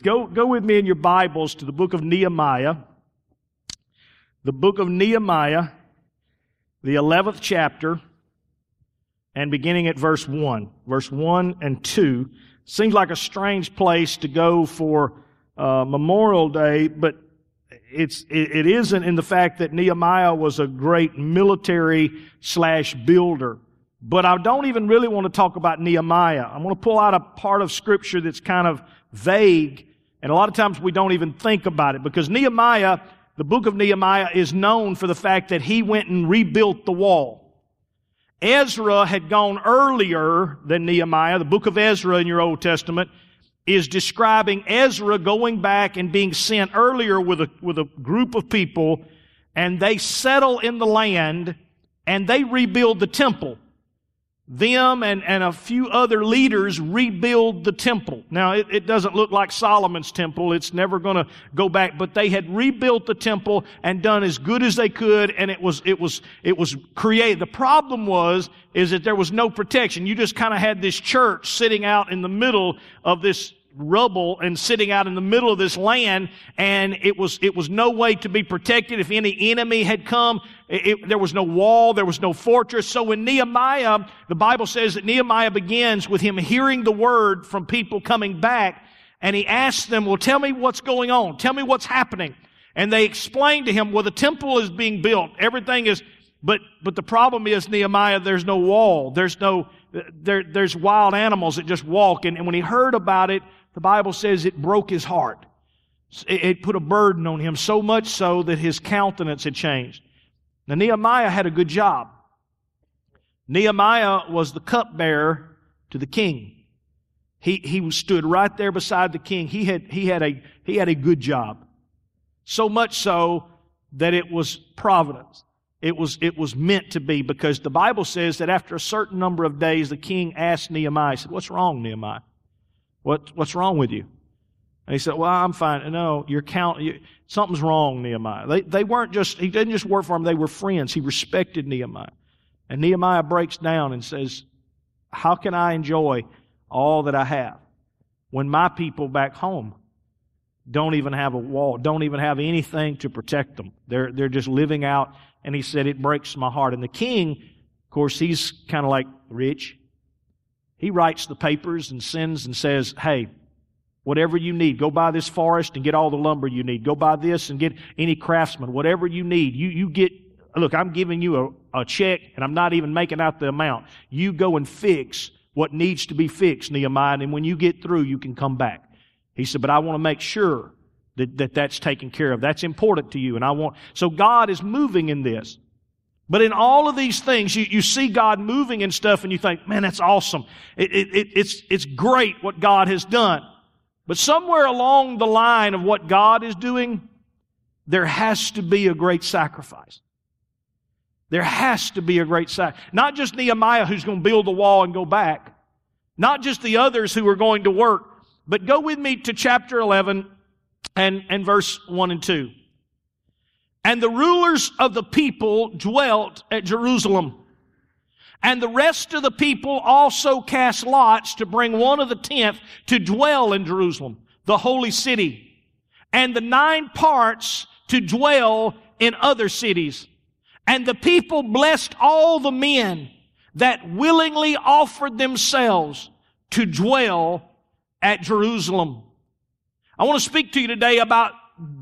Go, go with me in your Bibles to the book of Nehemiah. The book of Nehemiah, the 11th chapter, and beginning at verse 1. Verse 1 and 2. Seems like a strange place to go for uh, Memorial Day, but it's, it, it isn't in the fact that Nehemiah was a great military slash builder. But I don't even really want to talk about Nehemiah. I want to pull out a part of scripture that's kind of vague and a lot of times we don't even think about it because Nehemiah, the book of Nehemiah is known for the fact that he went and rebuilt the wall. Ezra had gone earlier than Nehemiah. The book of Ezra in your Old Testament is describing Ezra going back and being sent earlier with a, with a group of people and they settle in the land and they rebuild the temple them and, and a few other leaders rebuild the temple. Now, it, it doesn't look like Solomon's temple. It's never going to go back, but they had rebuilt the temple and done as good as they could, and it was, it was, it was created. The problem was, is that there was no protection. You just kind of had this church sitting out in the middle of this rubble and sitting out in the middle of this land and it was it was no way to be protected. If any enemy had come it, it, there was no wall there was no fortress. So when nehemiah the bible says that nehemiah begins with him hearing the word from people coming back and he asks them well tell me what's going on. Tell me what's happening. And they explain to him well the temple is being built. Everything is but but the problem is nehemiah there's no wall. There's no there, there's wild animals that just walk. And, and when he heard about it the Bible says it broke his heart. It put a burden on him, so much so that his countenance had changed. Now, Nehemiah had a good job. Nehemiah was the cupbearer to the king. He, he stood right there beside the king. He had, he, had a, he had a good job. So much so that it was providence. It was, it was meant to be because the Bible says that after a certain number of days, the king asked Nehemiah, he said, What's wrong, Nehemiah? What, what's wrong with you? And he said, Well, I'm fine. No, you're you, something's wrong, Nehemiah. They, they weren't just, he didn't just work for him, they were friends. He respected Nehemiah. And Nehemiah breaks down and says, How can I enjoy all that I have when my people back home don't even have a wall, don't even have anything to protect them? They're, they're just living out. And he said, It breaks my heart. And the king, of course, he's kind of like rich. He writes the papers and sends and says, hey, whatever you need, go buy this forest and get all the lumber you need. Go buy this and get any craftsman, whatever you need. You, you get, look, I'm giving you a, a check and I'm not even making out the amount. You go and fix what needs to be fixed, Nehemiah, and when you get through, you can come back. He said, but I want to make sure that, that that's taken care of. That's important to you. And I want, so God is moving in this. But in all of these things, you, you see God moving and stuff and you think, man, that's awesome. It, it, it, it's, it's great what God has done. But somewhere along the line of what God is doing, there has to be a great sacrifice. There has to be a great sacrifice. Not just Nehemiah who's going to build the wall and go back. Not just the others who are going to work. But go with me to chapter 11 and, and verse 1 and 2. And the rulers of the people dwelt at Jerusalem. And the rest of the people also cast lots to bring one of the tenth to dwell in Jerusalem, the holy city, and the nine parts to dwell in other cities. And the people blessed all the men that willingly offered themselves to dwell at Jerusalem. I want to speak to you today about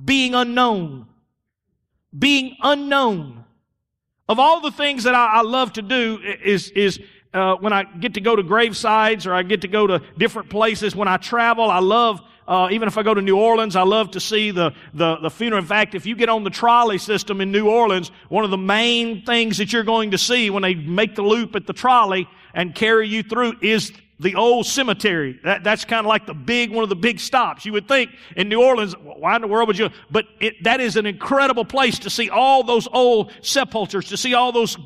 being unknown being unknown. Of all the things that I, I love to do is, is uh, when I get to go to gravesides or I get to go to different places, when I travel, I love uh, even if I go to New Orleans, I love to see the, the, the funeral. In fact, if you get on the trolley system in New Orleans, one of the main things that you're going to see when they make the loop at the trolley and carry you through is the old cemetery. That, that's kind of like the big, one of the big stops. You would think in New Orleans, why in the world would you? But it, that is an incredible place to see all those old sepulchres, to see all those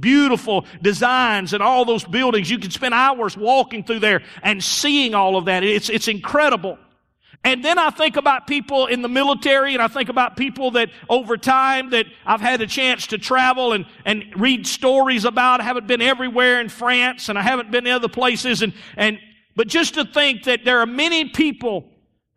beautiful designs and all those buildings. You can spend hours walking through there and seeing all of that. It's, it's incredible. And then I think about people in the military and I think about people that over time that I've had a chance to travel and, and read stories about. I haven't been everywhere in France and I haven't been in other places and, and, but just to think that there are many people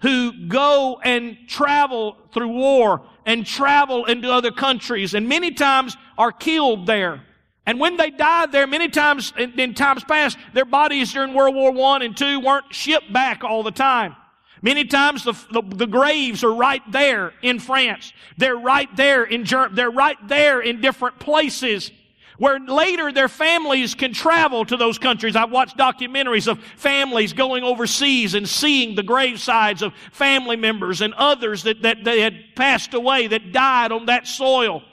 who go and travel through war and travel into other countries and many times are killed there. And when they died there, many times in, in times past, their bodies during World War One and Two weren't shipped back all the time. Many times the, the, the, graves are right there in France. They're right there in Germany. They're right there in different places where later their families can travel to those countries. I've watched documentaries of families going overseas and seeing the gravesides of family members and others that, that they had passed away that died on that soil.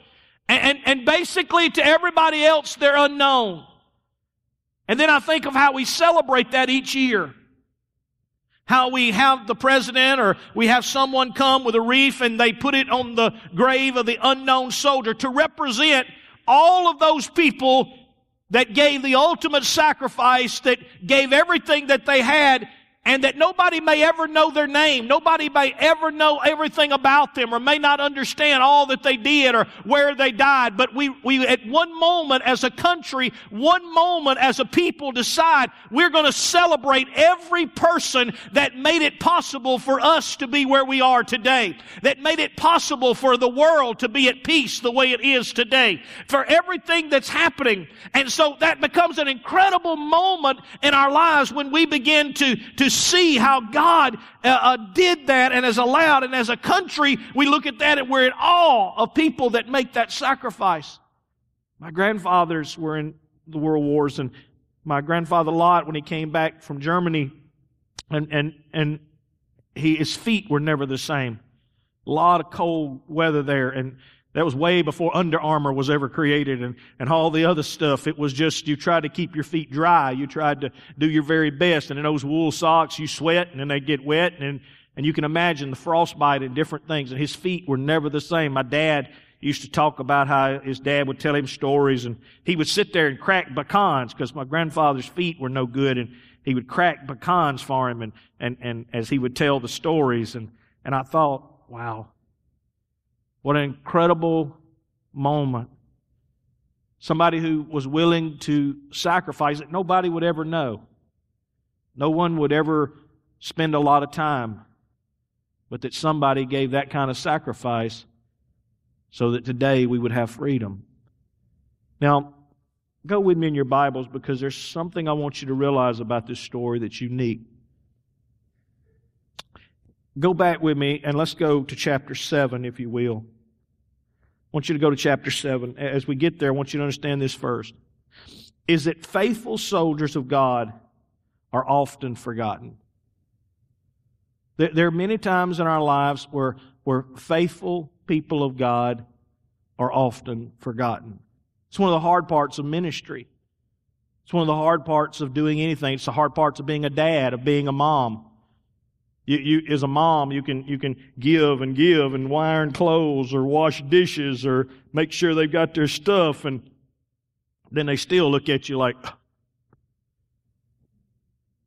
And, and, and basically to everybody else, they're unknown. And then I think of how we celebrate that each year. How we have the president or we have someone come with a wreath and they put it on the grave of the unknown soldier to represent all of those people that gave the ultimate sacrifice, that gave everything that they had and that nobody may ever know their name. Nobody may ever know everything about them or may not understand all that they did or where they died. But we, we at one moment as a country, one moment as a people decide we're going to celebrate every person that made it possible for us to be where we are today. That made it possible for the world to be at peace the way it is today. For everything that's happening. And so that becomes an incredible moment in our lives when we begin to, to see how God uh, uh, did that and has allowed. And as a country, we look at that and we're in awe of people that make that sacrifice. My grandfathers were in the world wars and my grandfather Lot, when he came back from Germany and, and, and he, his feet were never the same. A lot of cold weather there and that was way before Under Armour was ever created and, and all the other stuff. It was just, you tried to keep your feet dry. You tried to do your very best. And in those wool socks, you sweat and then they get wet and, and you can imagine the frostbite and different things. And his feet were never the same. My dad used to talk about how his dad would tell him stories and he would sit there and crack pecans because my grandfather's feet were no good and he would crack pecans for him and, and, and as he would tell the stories. And, and I thought, wow, what an incredible moment. Somebody who was willing to sacrifice that nobody would ever know. No one would ever spend a lot of time, but that somebody gave that kind of sacrifice so that today we would have freedom. Now, go with me in your Bibles because there's something I want you to realize about this story that's unique. Go back with me and let's go to chapter 7, if you will. I want you to go to chapter 7. As we get there, I want you to understand this first. Is that faithful soldiers of God are often forgotten. There are many times in our lives where, where faithful people of God are often forgotten. It's one of the hard parts of ministry. It's one of the hard parts of doing anything. It's the hard parts of being a dad, of being a mom. You, you, as a mom, you can, you can give and give and iron clothes or wash dishes or make sure they've got their stuff and then they still look at you like,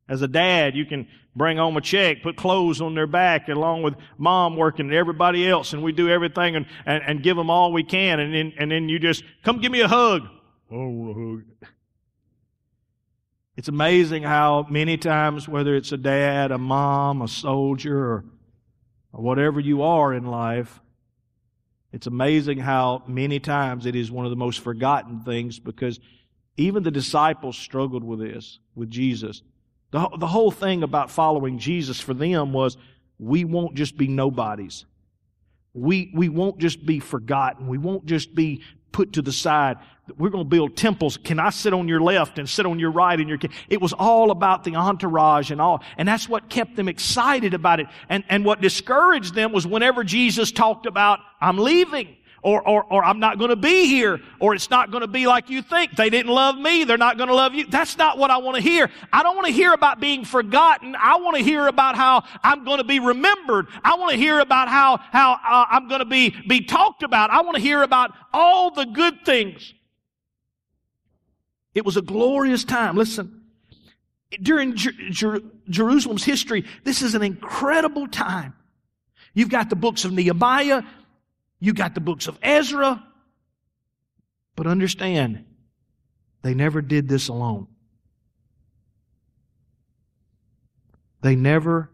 as a dad, you can bring home a check, put clothes on their back along with mom working and everybody else and we do everything and, and, and give them all we can and then, and then you just, come give me a hug. Oh, a hug. It's amazing how many times, whether it's a dad, a mom, a soldier, or, or whatever you are in life, it's amazing how many times it is one of the most forgotten things because even the disciples struggled with this, with Jesus. The, the whole thing about following Jesus for them was we won't just be nobodies. We, we won't just be forgotten. We won't just be put to the side. We're going to build temples. Can I sit on your left and sit on your right? And your it was all about the entourage and all, and that's what kept them excited about it. And and what discouraged them was whenever Jesus talked about, "I'm leaving." or, or, or I'm not going to be here, or it's not going to be like you think. They didn't love me, they're not going to love you. That's not what I want to hear. I don't want to hear about being forgotten. I want to hear about how I'm going to be remembered. I want to hear about how, how uh, I'm going to be, be talked about. I want to hear about all the good things. It was a glorious time. Listen, during Jer- Jer- Jerusalem's history, this is an incredible time. You've got the books of Nehemiah, you've got the books of Ezra. But understand, they never did this alone. They never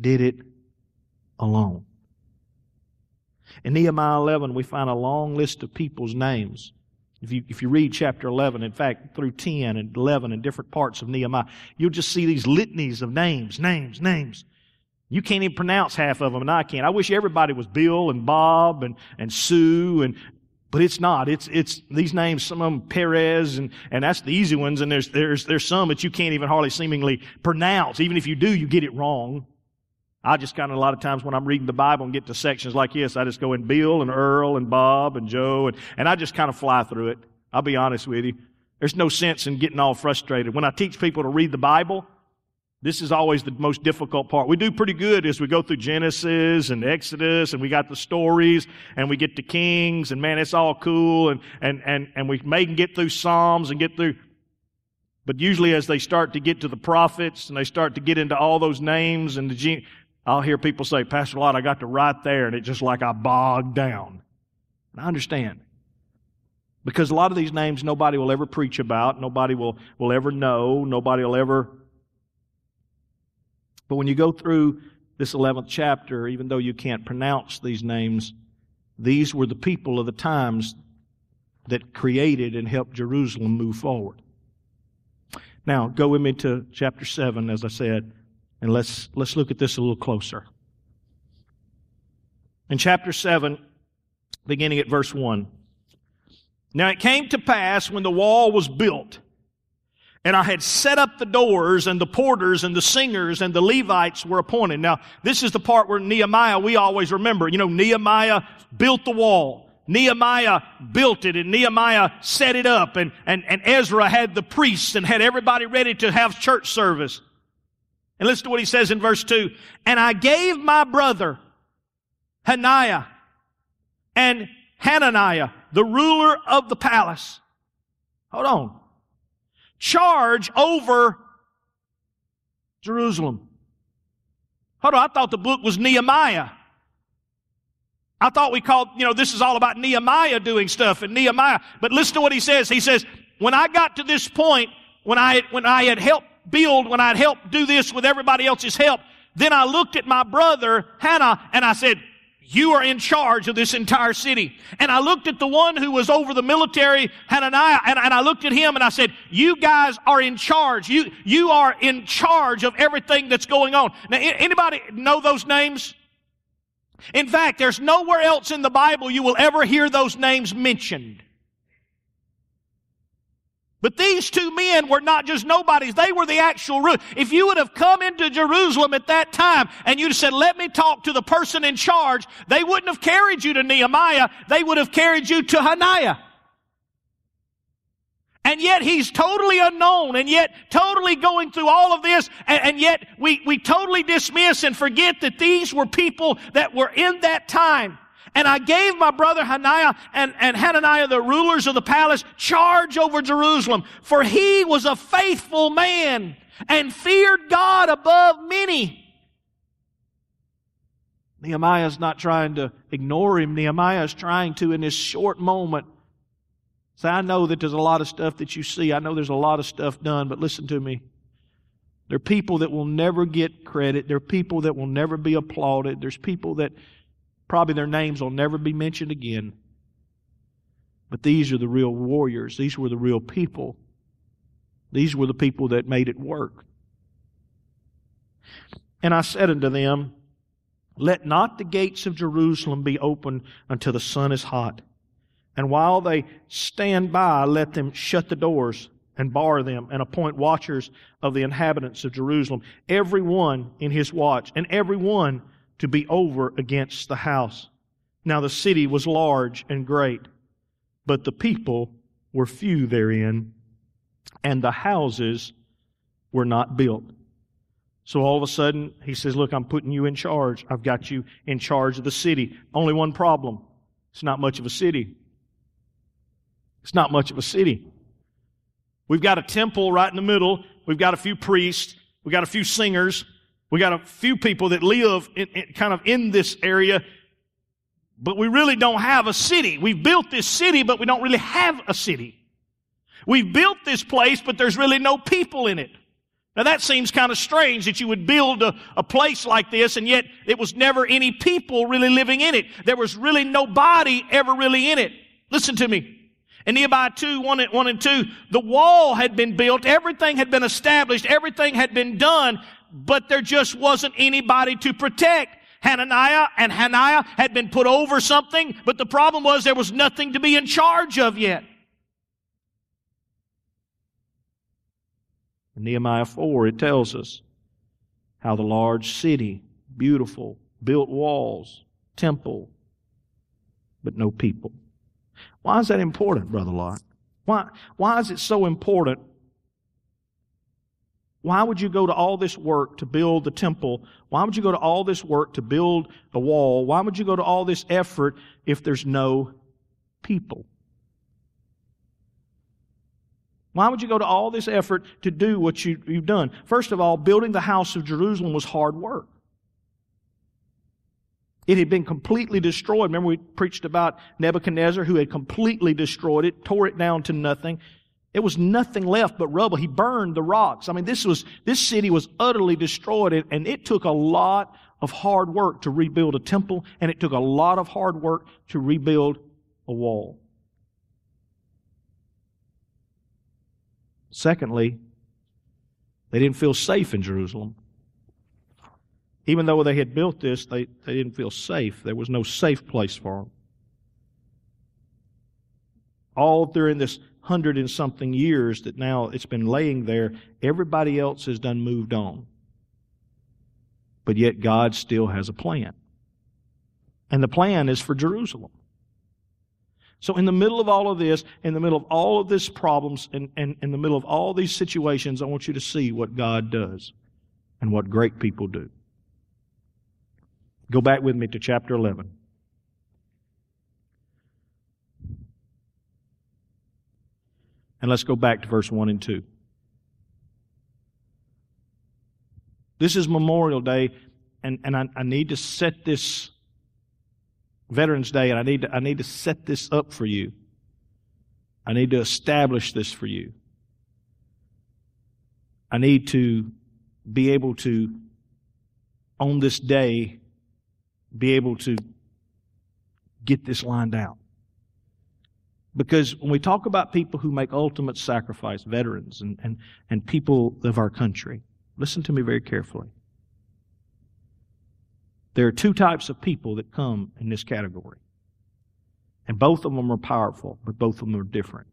did it alone. In Nehemiah 11, we find a long list of people's names. If you, if you read chapter 11, in fact, through 10 and 11 in different parts of Nehemiah, you'll just see these litanies of names, names, names. You can't even pronounce half of them, and I can't. I wish everybody was Bill and Bob and, and Sue, and, but it's not. It's, it's these names, some of them Perez, and, and that's the easy ones, and there's, there's, there's some that you can't even hardly seemingly pronounce. Even if you do, you get it wrong. I just kind of a lot of times when I'm reading the Bible and get to sections like this, I just go in Bill and Earl and Bob and Joe and, and I just kind of fly through it. I'll be honest with you. There's no sense in getting all frustrated. When I teach people to read the Bible, this is always the most difficult part. We do pretty good as we go through Genesis and Exodus and we got the stories and we get to Kings and man, it's all cool and, and, and, and we may get through Psalms and get through, but usually as they start to get to the prophets and they start to get into all those names and the, I'll hear people say, Pastor Lott, I got to right there and it's just like I bogged down. And I understand. Because a lot of these names nobody will ever preach about, nobody will, will ever know, nobody will ever. But when you go through this 11th chapter, even though you can't pronounce these names, these were the people of the times that created and helped Jerusalem move forward. Now, go with me to chapter 7, as I said. And let's, let's look at this a little closer. In chapter 7, beginning at verse 1. Now it came to pass when the wall was built, and I had set up the doors, and the porters, and the singers, and the Levites were appointed. Now, this is the part where Nehemiah, we always remember. You know, Nehemiah built the wall. Nehemiah built it and Nehemiah set it up and, and, and Ezra had the priests and had everybody ready to have church service. And listen to what he says in verse 2. And I gave my brother Hananiah and Hananiah, the ruler of the palace. Hold on. Charge over Jerusalem. Hold on, I thought the book was Nehemiah. I thought we called, you know, this is all about Nehemiah doing stuff and Nehemiah. But listen to what he says. He says, when I got to this point, when I, when I had helped build, when I'd helped do this with everybody else's help, then I looked at my brother, Hanani, and I said, you are in charge of this entire city. And I looked at the one who was over the military, Hananiah, and, and, I looked at him and I said, you guys are in charge. You, you are in charge of everything that's going on. Now, anybody know those names? In fact, there's nowhere else in the Bible you will ever hear those names mentioned. But these two men were not just nobodies. They were the actual root. If you would have come into Jerusalem at that time and you'd have said, let me talk to the person in charge, they wouldn't have carried you to Nehemiah. They would have carried you to Hananiah. And yet he's totally unknown and yet totally going through all of this. And, and, yet we, we totally dismiss and forget that these were people that were in that time. And I gave my brother Hananiah and, and Hananiah, the rulers of the palace, charge over Jerusalem. For he was a faithful man and feared God above many. Nehemiah is not trying to ignore him. Nehemiah is trying to, in this short moment, say, I know that there's a lot of stuff that you see. I know there's a lot of stuff done, but listen to me. There are people that will never get credit. There are people that will never be applauded. There's people that Probably their names will never be mentioned again. But these are the real warriors. These were the real people. These were the people that made it work. And I said unto them, Let not the gates of Jerusalem be opened until the sun is hot. And while they stand by, let them shut the doors and bar them and appoint watchers of the inhabitants of Jerusalem, every one in his watch, and every one to be over against the house. Now the city was large and great, but the people were few therein, and the houses were not built. So all of a sudden, he says, Look, I'm putting you in charge. I've got you in charge of the city. Only one problem it's not much of a city. It's not much of a city. We've got a temple right in the middle. We've got a few priests. We've got a few singers. We got a few people that live in, in, kind of in this area, but we really don't have a city. We've built this city, but we don't really have a city. We've built this place, but there's really no people in it. Now that seems kind of strange that you would build a, a, place like this and yet it was never any people really living in it. There was really nobody ever really in it. Listen to me. In Nehemiah 2, 1 and, 1 and 2, the wall had been built, everything had been established, everything had been done, but there just wasn't anybody to protect. Hananiah and Hananiah had been put over something, but the problem was there was nothing to be in charge of yet. In Nehemiah 4, it tells us how the large city, beautiful, built walls, temple, but no people. Why is that important, Brother Locke? Why, why is it so important? Why would you go to all this work to build the temple? Why would you go to all this work to build a wall? Why would you go to all this effort if there's no people? Why would you go to all this effort to do what you, have done? First of all, building the house of Jerusalem was hard work. It had been completely destroyed. Remember, we preached about Nebuchadnezzar who had completely destroyed it, tore it down to nothing. It was nothing left but rubble. He burned the rocks. I mean, this was, this city was utterly destroyed and it took a lot of hard work to rebuild a temple and it took a lot of hard work to rebuild a wall. Secondly, they didn't feel safe in Jerusalem. Even though they had built this, they, they didn't feel safe. There was no safe place for them. All during this hundred and something years that now it's been laying there, everybody else has done moved on. But yet God still has a plan. And the plan is for Jerusalem. So in the middle of all of this, in the middle of all of these problems, and, and in the middle of all these situations, I want you to see what God does and what great people do. Go back with me to chapter 11. And let's go back to verse 1 and 2. This is Memorial Day, and, and I, I need to set this Veterans Day, and I need to, I need to set this up for you. I need to establish this for you. I need to be able to, on this day, be able to get this lined out. Because when we talk about people who make ultimate sacrifice, veterans and, and, and people of our country, listen to me very carefully. There are two types of people that come in this category. And both of them are powerful, but both of them are different.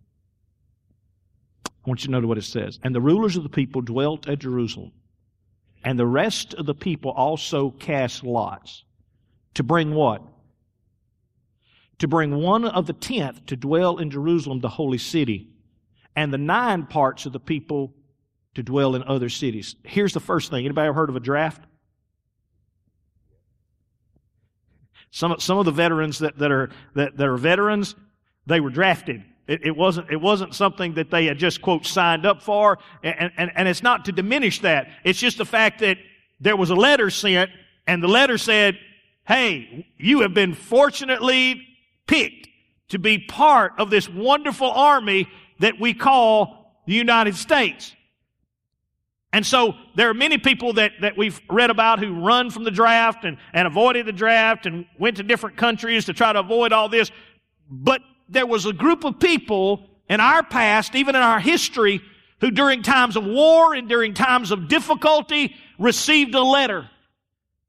I want you to note what it says. And the rulers of the people dwelt at Jerusalem, and the rest of the people also cast lots to bring what? To bring one of the tenth to dwell in Jerusalem, the holy city, and the nine parts of the people to dwell in other cities. Here's the first thing. Anybody ever heard of a draft? Some, some of the veterans that, that, are, that, that are veterans, they were drafted. It, it, wasn't, it wasn't something that they had just, quote, signed up for. And, and, and it's not to diminish that. It's just the fact that there was a letter sent, and the letter said, hey, you have been fortunately picked to be part of this wonderful army that we call the United States. And so there are many people that, that we've read about who run from the draft and, and avoided the draft and went to different countries to try to avoid all this. But there was a group of people in our past, even in our history, who during times of war and during times of difficulty received a letter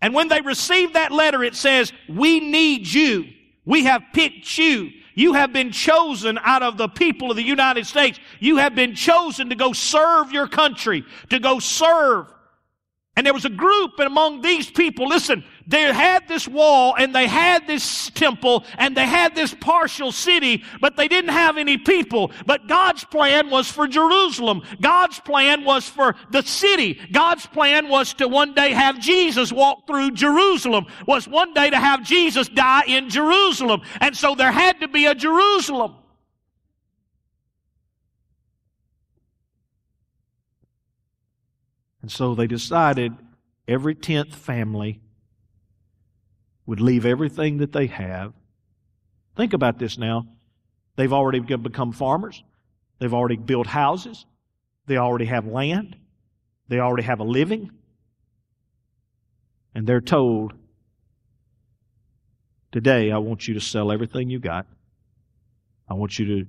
and when they received that letter, it says, we need you. We have picked you. You have been chosen out of the people of the United States. You have been chosen to go serve your country, to go serve and there was a group among these people, listen, they had this wall and they had this temple and they had this partial city, but they didn't have any people. But God's plan was for Jerusalem. God's plan was for the city. God's plan was to one day have Jesus walk through Jerusalem, was one day to have Jesus die in Jerusalem. And so there had to be a Jerusalem. And so they decided every tenth family would leave everything that they have. Think about this now. They've already become farmers. They've already built houses. They already have land. They already have a living. And they're told, today I want you to sell everything you got. I want you to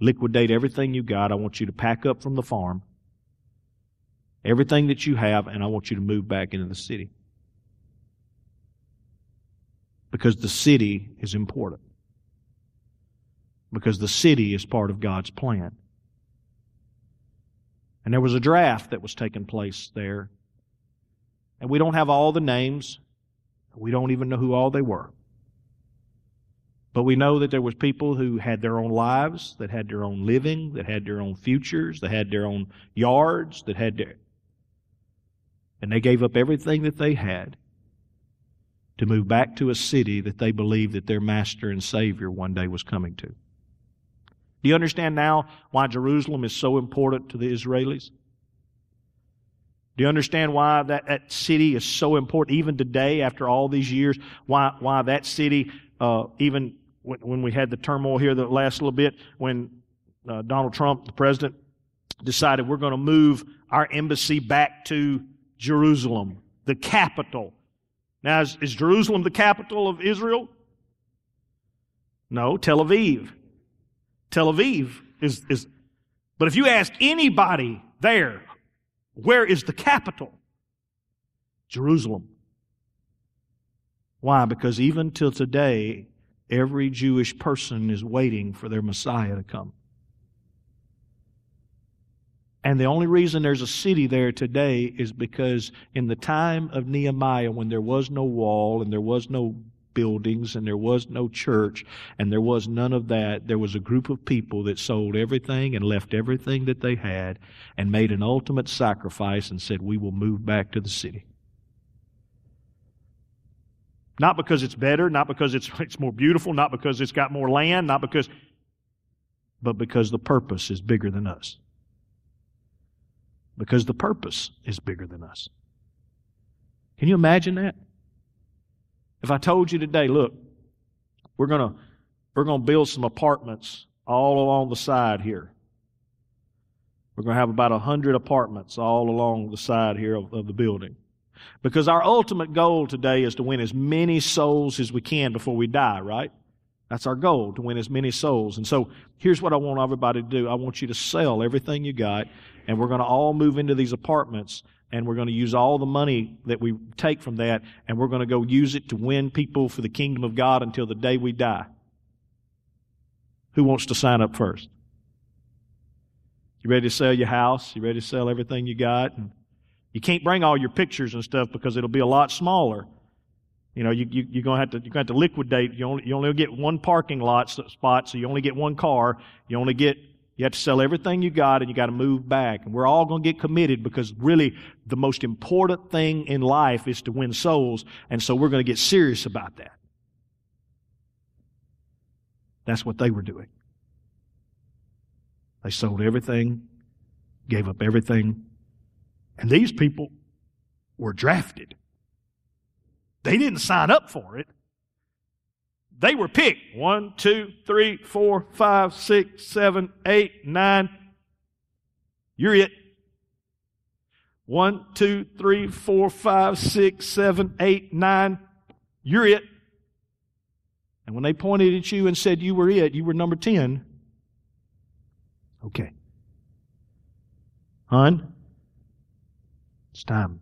liquidate everything you got. I want you to pack up from the farm everything that you have, and I want you to move back into the city. Because the city is important. Because the city is part of God's plan. And there was a draft that was taking place there. And we don't have all the names. We don't even know who all they were. But we know that there was people who had their own lives, that had their own living, that had their own futures, that had their own yards, that had their and they gave up everything that they had to move back to a city that they believed that their master and savior one day was coming to. Do you understand now why Jerusalem is so important to the Israelis? Do you understand why that, that city is so important even today after all these years? Why, why that city, uh, even when, when, we had the turmoil here the last little bit, when uh, Donald Trump, the president, decided we're going to move our embassy back to Jerusalem, the capital. Now, is, is Jerusalem the capital of Israel? No, Tel Aviv. Tel Aviv is, is, but if you ask anybody there, where is the capital? Jerusalem. Why? Because even till today, every Jewish person is waiting for their Messiah to come. And the only reason there's a city there today is because in the time of Nehemiah, when there was no wall and there was no buildings and there was no church and there was none of that, there was a group of people that sold everything and left everything that they had and made an ultimate sacrifice and said, We will move back to the city. Not because it's better, not because it's, it's more beautiful, not because it's got more land, not because, but because the purpose is bigger than us because the purpose is bigger than us. Can you imagine that? If I told you today, look, we're going we're going to build some apartments all along the side here. We're going to have about a hundred apartments all along the side here of, of the building. Because our ultimate goal today is to win as many souls as we can before we die, right? That's our goal, to win as many souls. And so here's what I want everybody to do. I want you to sell everything you got and we're going to all move into these apartments and we're going to use all the money that we take from that and we're going to go use it to win people for the kingdom of God until the day we die. Who wants to sign up first? You ready to sell your house? You ready to sell everything you got? And you can't bring all your pictures and stuff because it'll be a lot smaller. You know, you, you, you're going to have to, you're going to have to liquidate. You only, you only get one parking lot spot, so you only get one car. You only get you have to sell everything you got and you got to move back. And we're all going to get committed because really the most important thing in life is to win souls. And so we're going to get serious about that. That's what they were doing. They sold everything, gave up everything. And these people were drafted. They didn't sign up for it. They were picked. One, two, three, four, five, six, seven, eight, nine. You're it. One, two, three, four, five, six, seven, eight, nine. You're it. And when they pointed at you and said you were it, you were number 10. Okay. Hun, it's time.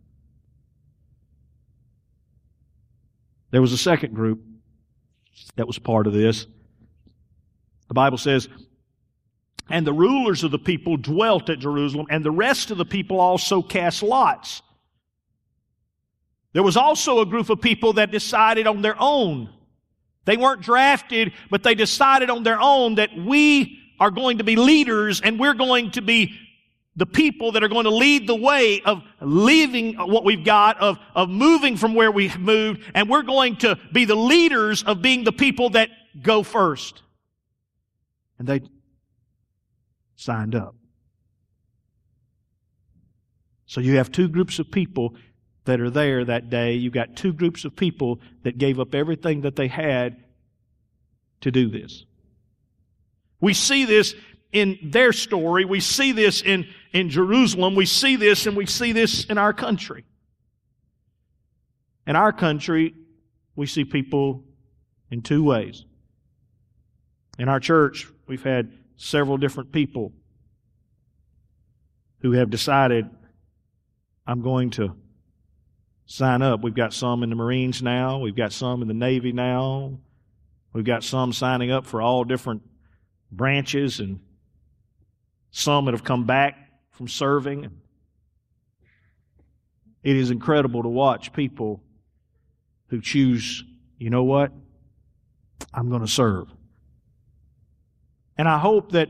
There was a second group that was part of this. The Bible says, and the rulers of the people dwelt at Jerusalem, and the rest of the people also cast lots. There was also a group of people that decided on their own. They weren't drafted, but they decided on their own that we are going to be leaders and we're going to be the people that are going to lead the way of leaving what we've got, of, of moving from where we've moved, and we're going to be the leaders of being the people that go first. And they signed up. So you have two groups of people that are there that day. You've got two groups of people that gave up everything that they had to do this. We see this in their story. We see this in, in Jerusalem. We see this and we see this in our country. In our country, we see people in two ways. In our church, we've had several different people who have decided, I'm going to sign up. We've got some in the Marines now. We've got some in the Navy now. We've got some signing up for all different branches and some that have come back from serving. It is incredible to watch people who choose, you know what? I'm going to serve. And I hope that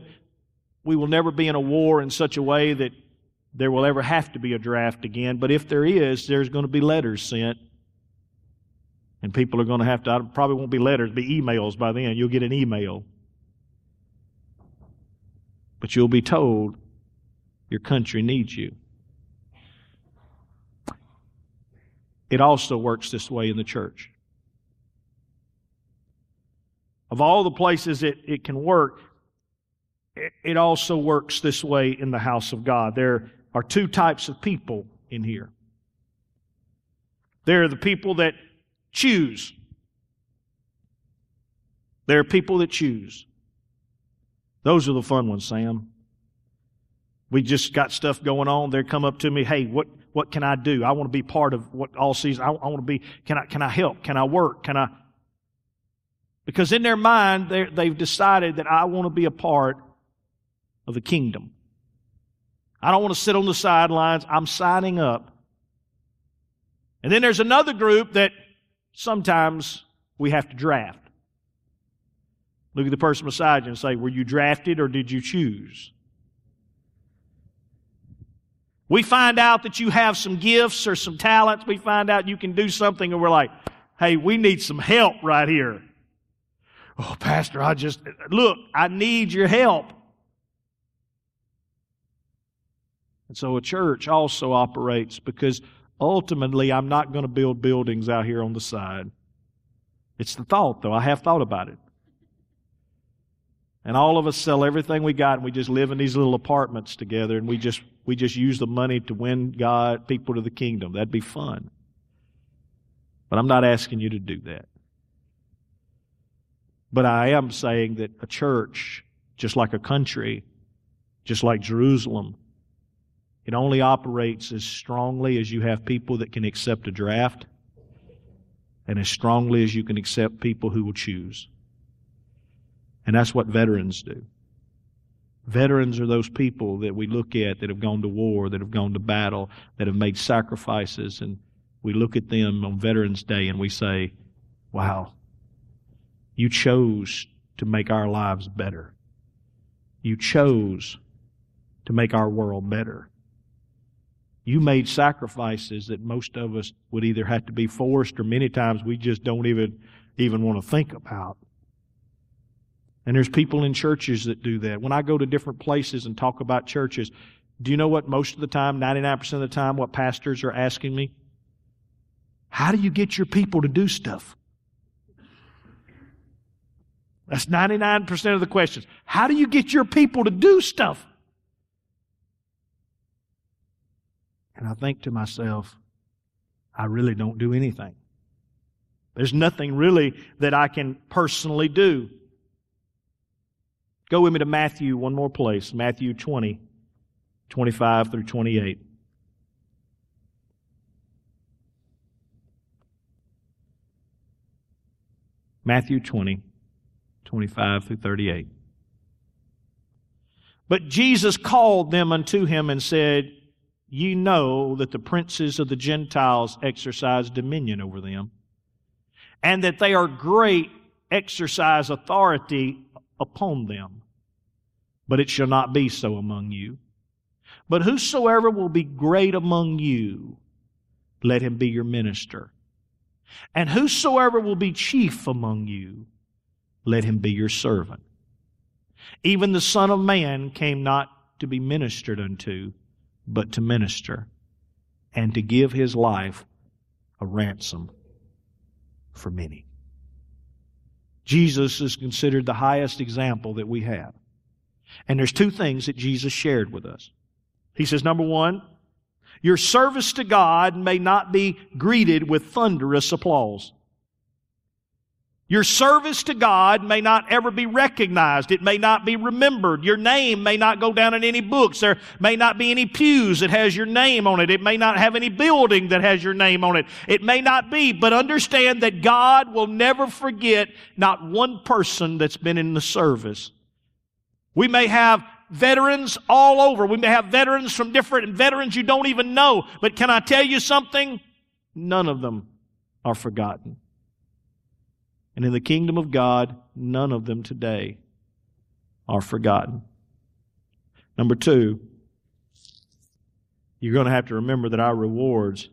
we will never be in a war in such a way that there will ever have to be a draft again. But if there is, there's going to be letters sent. And people are going to have to, probably won't be letters, be emails by then. You'll get an email. But you'll be told your country needs you. It also works this way in the church. Of all the places it, it can work, it, it also works this way in the house of God. There are two types of people in here. There are the people that choose. There are people that choose. Those are the fun ones, Sam. We just got stuff going on. They come up to me, hey, what, what can I do? I want to be part of what all season. I, I want to be, can I, can I help? Can I work? Can I? Because in their mind, they've decided that I want to be a part of the kingdom. I don't want to sit on the sidelines. I'm signing up. And then there's another group that sometimes we have to draft. Look at the person beside you and say, Were you drafted or did you choose? We find out that you have some gifts or some talents. We find out you can do something and we're like, hey, we need some help right here. Oh, Pastor, I just, look, I need your help. And so a church also operates because ultimately I'm not going to build buildings out here on the side. It's the thought, though. I have thought about it. And all of us sell everything we got and we just live in these little apartments together and we just we just use the money to win God people to the kingdom. That'd be fun. But I'm not asking you to do that. But I am saying that a church, just like a country, just like Jerusalem, it only operates as strongly as you have people that can accept a draft and as strongly as you can accept people who will choose. And that's what veterans do. Veterans are those people that we look at that have gone to war, that have gone to battle, that have made sacrifices, and we look at them on Veterans Day and we say, wow, you chose to make our lives better. You chose to make our world better. You made sacrifices that most of us would either have to be forced or many times we just don't even, even want to think about. And there's people in churches that do that. When I go to different places and talk about churches, do you know what most of the time, 99% of the time, what pastors are asking me? How do you get your people to do stuff? That's 99% of the questions. How do you get your people to do stuff? And I think to myself, I really don't do anything. There's nothing really that I can personally do. Go with me to Matthew, one more place. Matthew 20, 25 through 28. Matthew 20, 25 through 38. But Jesus called them unto him and said, Ye know that the princes of the Gentiles exercise dominion over them, and that they are great, exercise authority upon them but it shall not be so among you. But whosoever will be great among you, let him be your minister. And whosoever will be chief among you, let him be your servant. Even the Son of Man came not to be ministered unto, but to minister, and to give his life a ransom for many. Jesus is considered the highest example that we have. And there's two things that Jesus shared with us. He says, number one, your service to God may not be greeted with thunderous applause. Your service to God may not ever be recognized. It may not be remembered. Your name may not go down in any books. There may not be any pews that has your name on it. It may not have any building that has your name on it. It may not be, but understand that God will never forget not one person that's been in the service. We may have veterans all over. We may have veterans from different veterans you don't even know. But can I tell you something? None of them are forgotten. And in the kingdom of God, none of them today are forgotten. Number two, you're going to have to remember that our rewards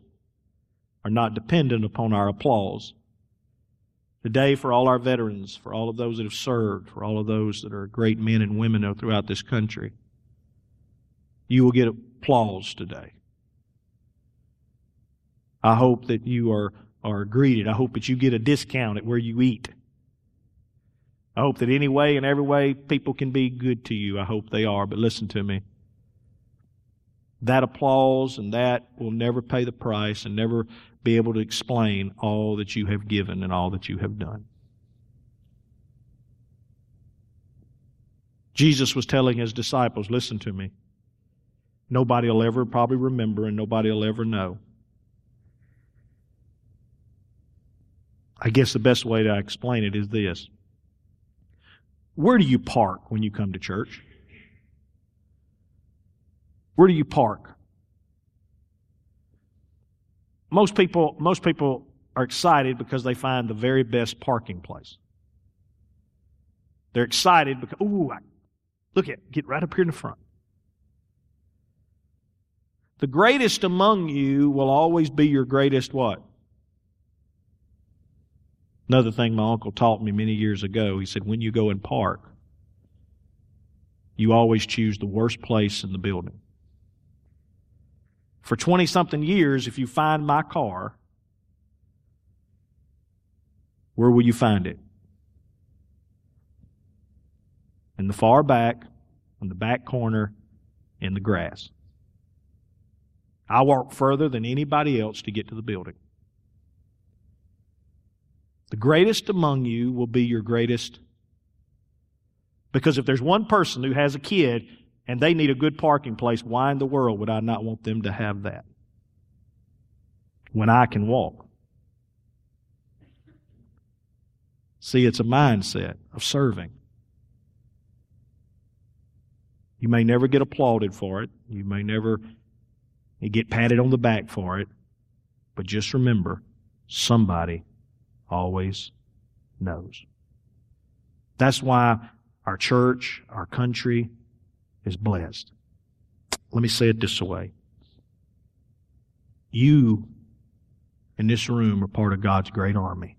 are not dependent upon our applause. Today, for all our veterans, for all of those that have served, for all of those that are great men and women throughout this country, you will get applause today. I hope that you are are greeted. I hope that you get a discount at where you eat. I hope that any way and every way people can be good to you. I hope they are. But listen to me. That applause and that will never pay the price and never be able to explain all that you have given and all that you have done. Jesus was telling his disciples, listen to me. Nobody will ever probably remember and nobody will ever know. I guess the best way to explain it is this. Where do you park when you come to church? Where do you park? Most people, most people are excited because they find the very best parking place. They're excited because, ooh, look at, get right up here in the front. The greatest among you will always be your greatest what? Another thing my uncle taught me many years ago, he said, when you go and park, you always choose the worst place in the building. For 20 something years, if you find my car, where will you find it? In the far back, in the back corner, in the grass. I walk further than anybody else to get to the building. The greatest among you will be your greatest. Because if there's one person who has a kid and they need a good parking place, why in the world would I not want them to have that? When I can walk. See, it's a mindset of serving. You may never get applauded for it. You may never get patted on the back for it. But just remember, somebody always knows. That's why our church, our country is blessed. Let me say it this way. You in this room are part of God's great army.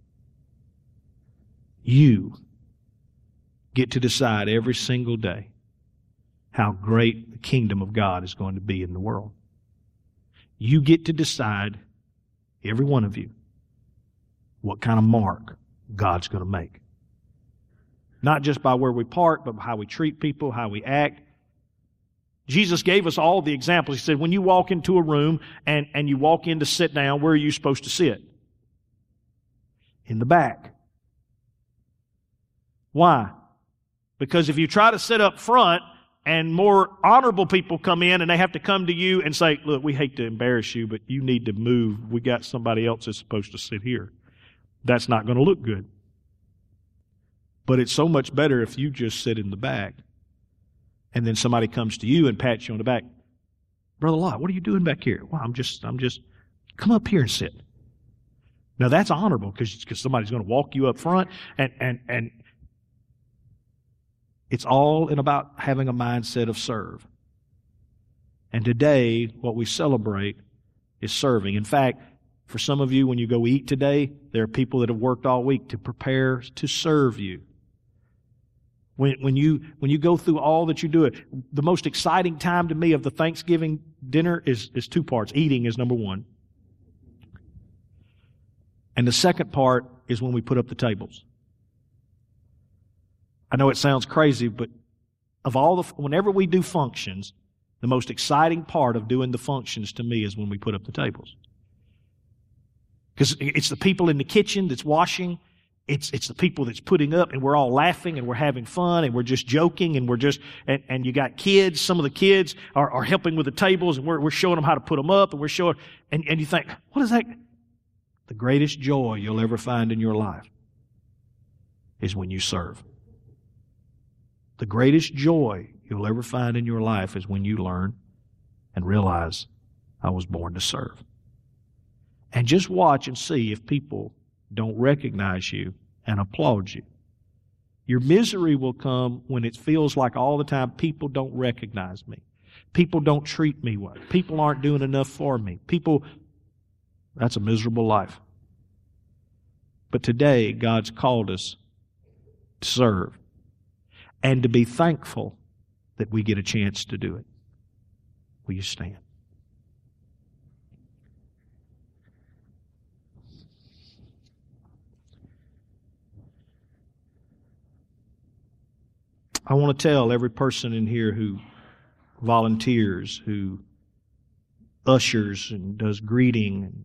You get to decide every single day how great the kingdom of God is going to be in the world. You get to decide, every one of you, what kind of mark God's going to make. Not just by where we park, but how we treat people, how we act. Jesus gave us all the examples. He said, when you walk into a room and, and you walk in to sit down, where are you supposed to sit? In the back. Why? Because if you try to sit up front and more honorable people come in and they have to come to you and say, look, we hate to embarrass you, but you need to move. We got somebody else that's supposed to sit here that's not going to look good. But it's so much better if you just sit in the back and then somebody comes to you and pats you on the back. Brother Lot, what are you doing back here? Well, I'm just, I'm just, come up here and sit. Now that's honorable because somebody's going to walk you up front and, and, and it's all in about having a mindset of serve. And today, what we celebrate is serving. In fact, for some of you, when you go eat today, there are people that have worked all week to prepare to serve you. When, when, you, when you go through all that you do, it, the most exciting time to me of the Thanksgiving dinner is, is two parts. Eating is number one. And the second part is when we put up the tables. I know it sounds crazy, but of all the, whenever we do functions, The most exciting part of doing the functions to me is when we put up the tables. Because it's the people in the kitchen that's washing. It's, it's the people that's putting up and we're all laughing and we're having fun and we're just joking and we're just, and, and you got kids. Some of the kids are, are helping with the tables and we're, we're showing them how to put them up and we're showing, and, and you think, what is that? The greatest joy you'll ever find in your life is when you serve. The greatest joy you'll ever find in your life is when you learn and realize I was born to serve. And just watch and see if people don't recognize you and applaud you. Your misery will come when it feels like all the time people don't recognize me. People don't treat me well. People aren't doing enough for me. People, that's a miserable life. But today, God's called us to serve and to be thankful that we get a chance to do it. Will you stand? I want to tell every person in here who volunteers, who ushers and does greeting and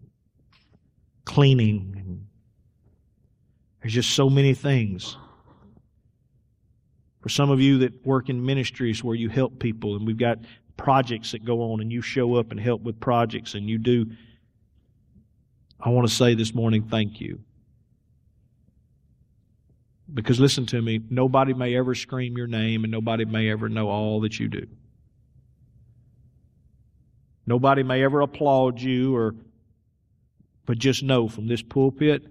cleaning and there's just so many things. For some of you that work in ministries where you help people and we've got projects that go on and you show up and help with projects and you do I want to say this morning thank you. Because listen to me, nobody may ever scream your name and nobody may ever know all that you do. Nobody may ever applaud you or but just know from this pulpit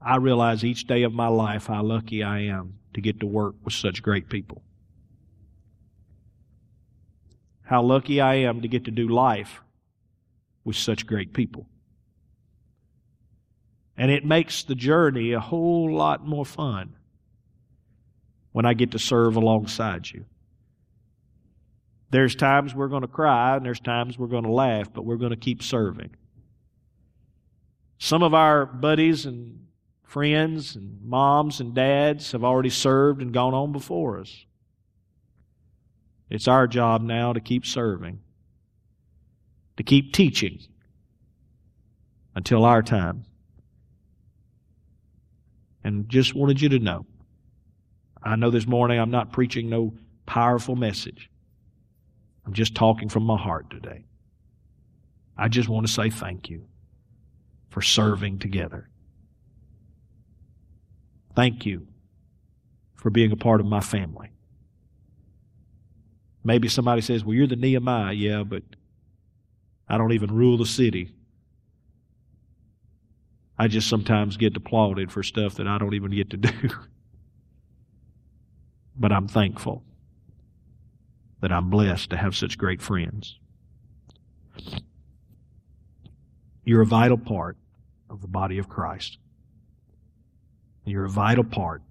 I realize each day of my life how lucky I am to get to work with such great people. How lucky I am to get to do life with such great people. And it makes the journey a whole lot more fun when I get to serve alongside you. There's times we're going to cry and there's times we're going to laugh, but we're going to keep serving. Some of our buddies and friends and moms and dads have already served and gone on before us. It's our job now to keep serving, to keep teaching until our time. And just wanted you to know. I know this morning I'm not preaching no powerful message. I'm just talking from my heart today. I just want to say thank you for serving together. Thank you for being a part of my family. Maybe somebody says, Well, you're the Nehemiah. Yeah, but I don't even rule the city. I just sometimes get applauded for stuff that I don't even get to do. but I'm thankful that I'm blessed to have such great friends. You're a vital part of the body of Christ. You're a vital part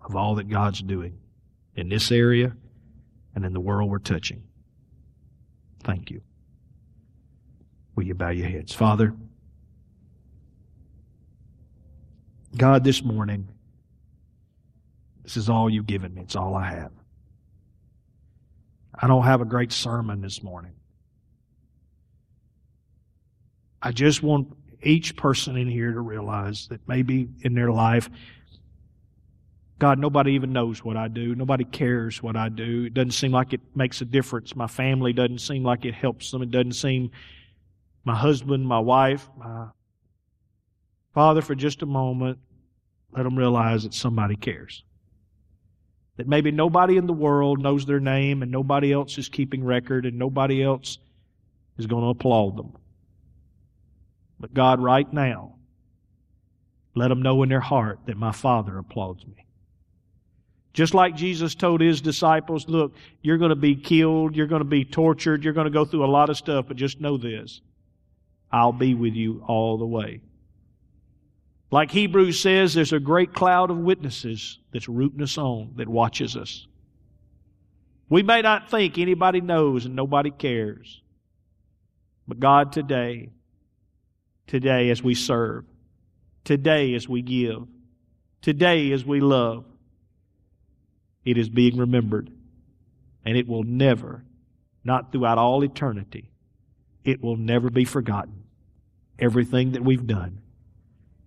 of all that God's doing in this area and in the world we're touching. Thank you. Will you bow your heads? Father, God, this morning, this is all you've given me. It's all I have. I don't have a great sermon this morning. I just want each person in here to realize that maybe in their life, God, nobody even knows what I do. Nobody cares what I do. It doesn't seem like it makes a difference. My family doesn't seem like it helps them. It doesn't seem my husband, my wife, my father, for just a moment, let them realize that somebody cares. That maybe nobody in the world knows their name and nobody else is keeping record and nobody else is going to applaud them. But God, right now, let them know in their heart that my Father applauds me. Just like Jesus told his disciples, look, you're going to be killed, you're going to be tortured, you're going to go through a lot of stuff, but just know this I'll be with you all the way. Like Hebrews says, there's a great cloud of witnesses that's rooting us on, that watches us. We may not think anybody knows and nobody cares. But God, today, today as we serve, today as we give, today as we love, it is being remembered and it will never, not throughout all eternity, it will never be forgotten. Everything that we've done.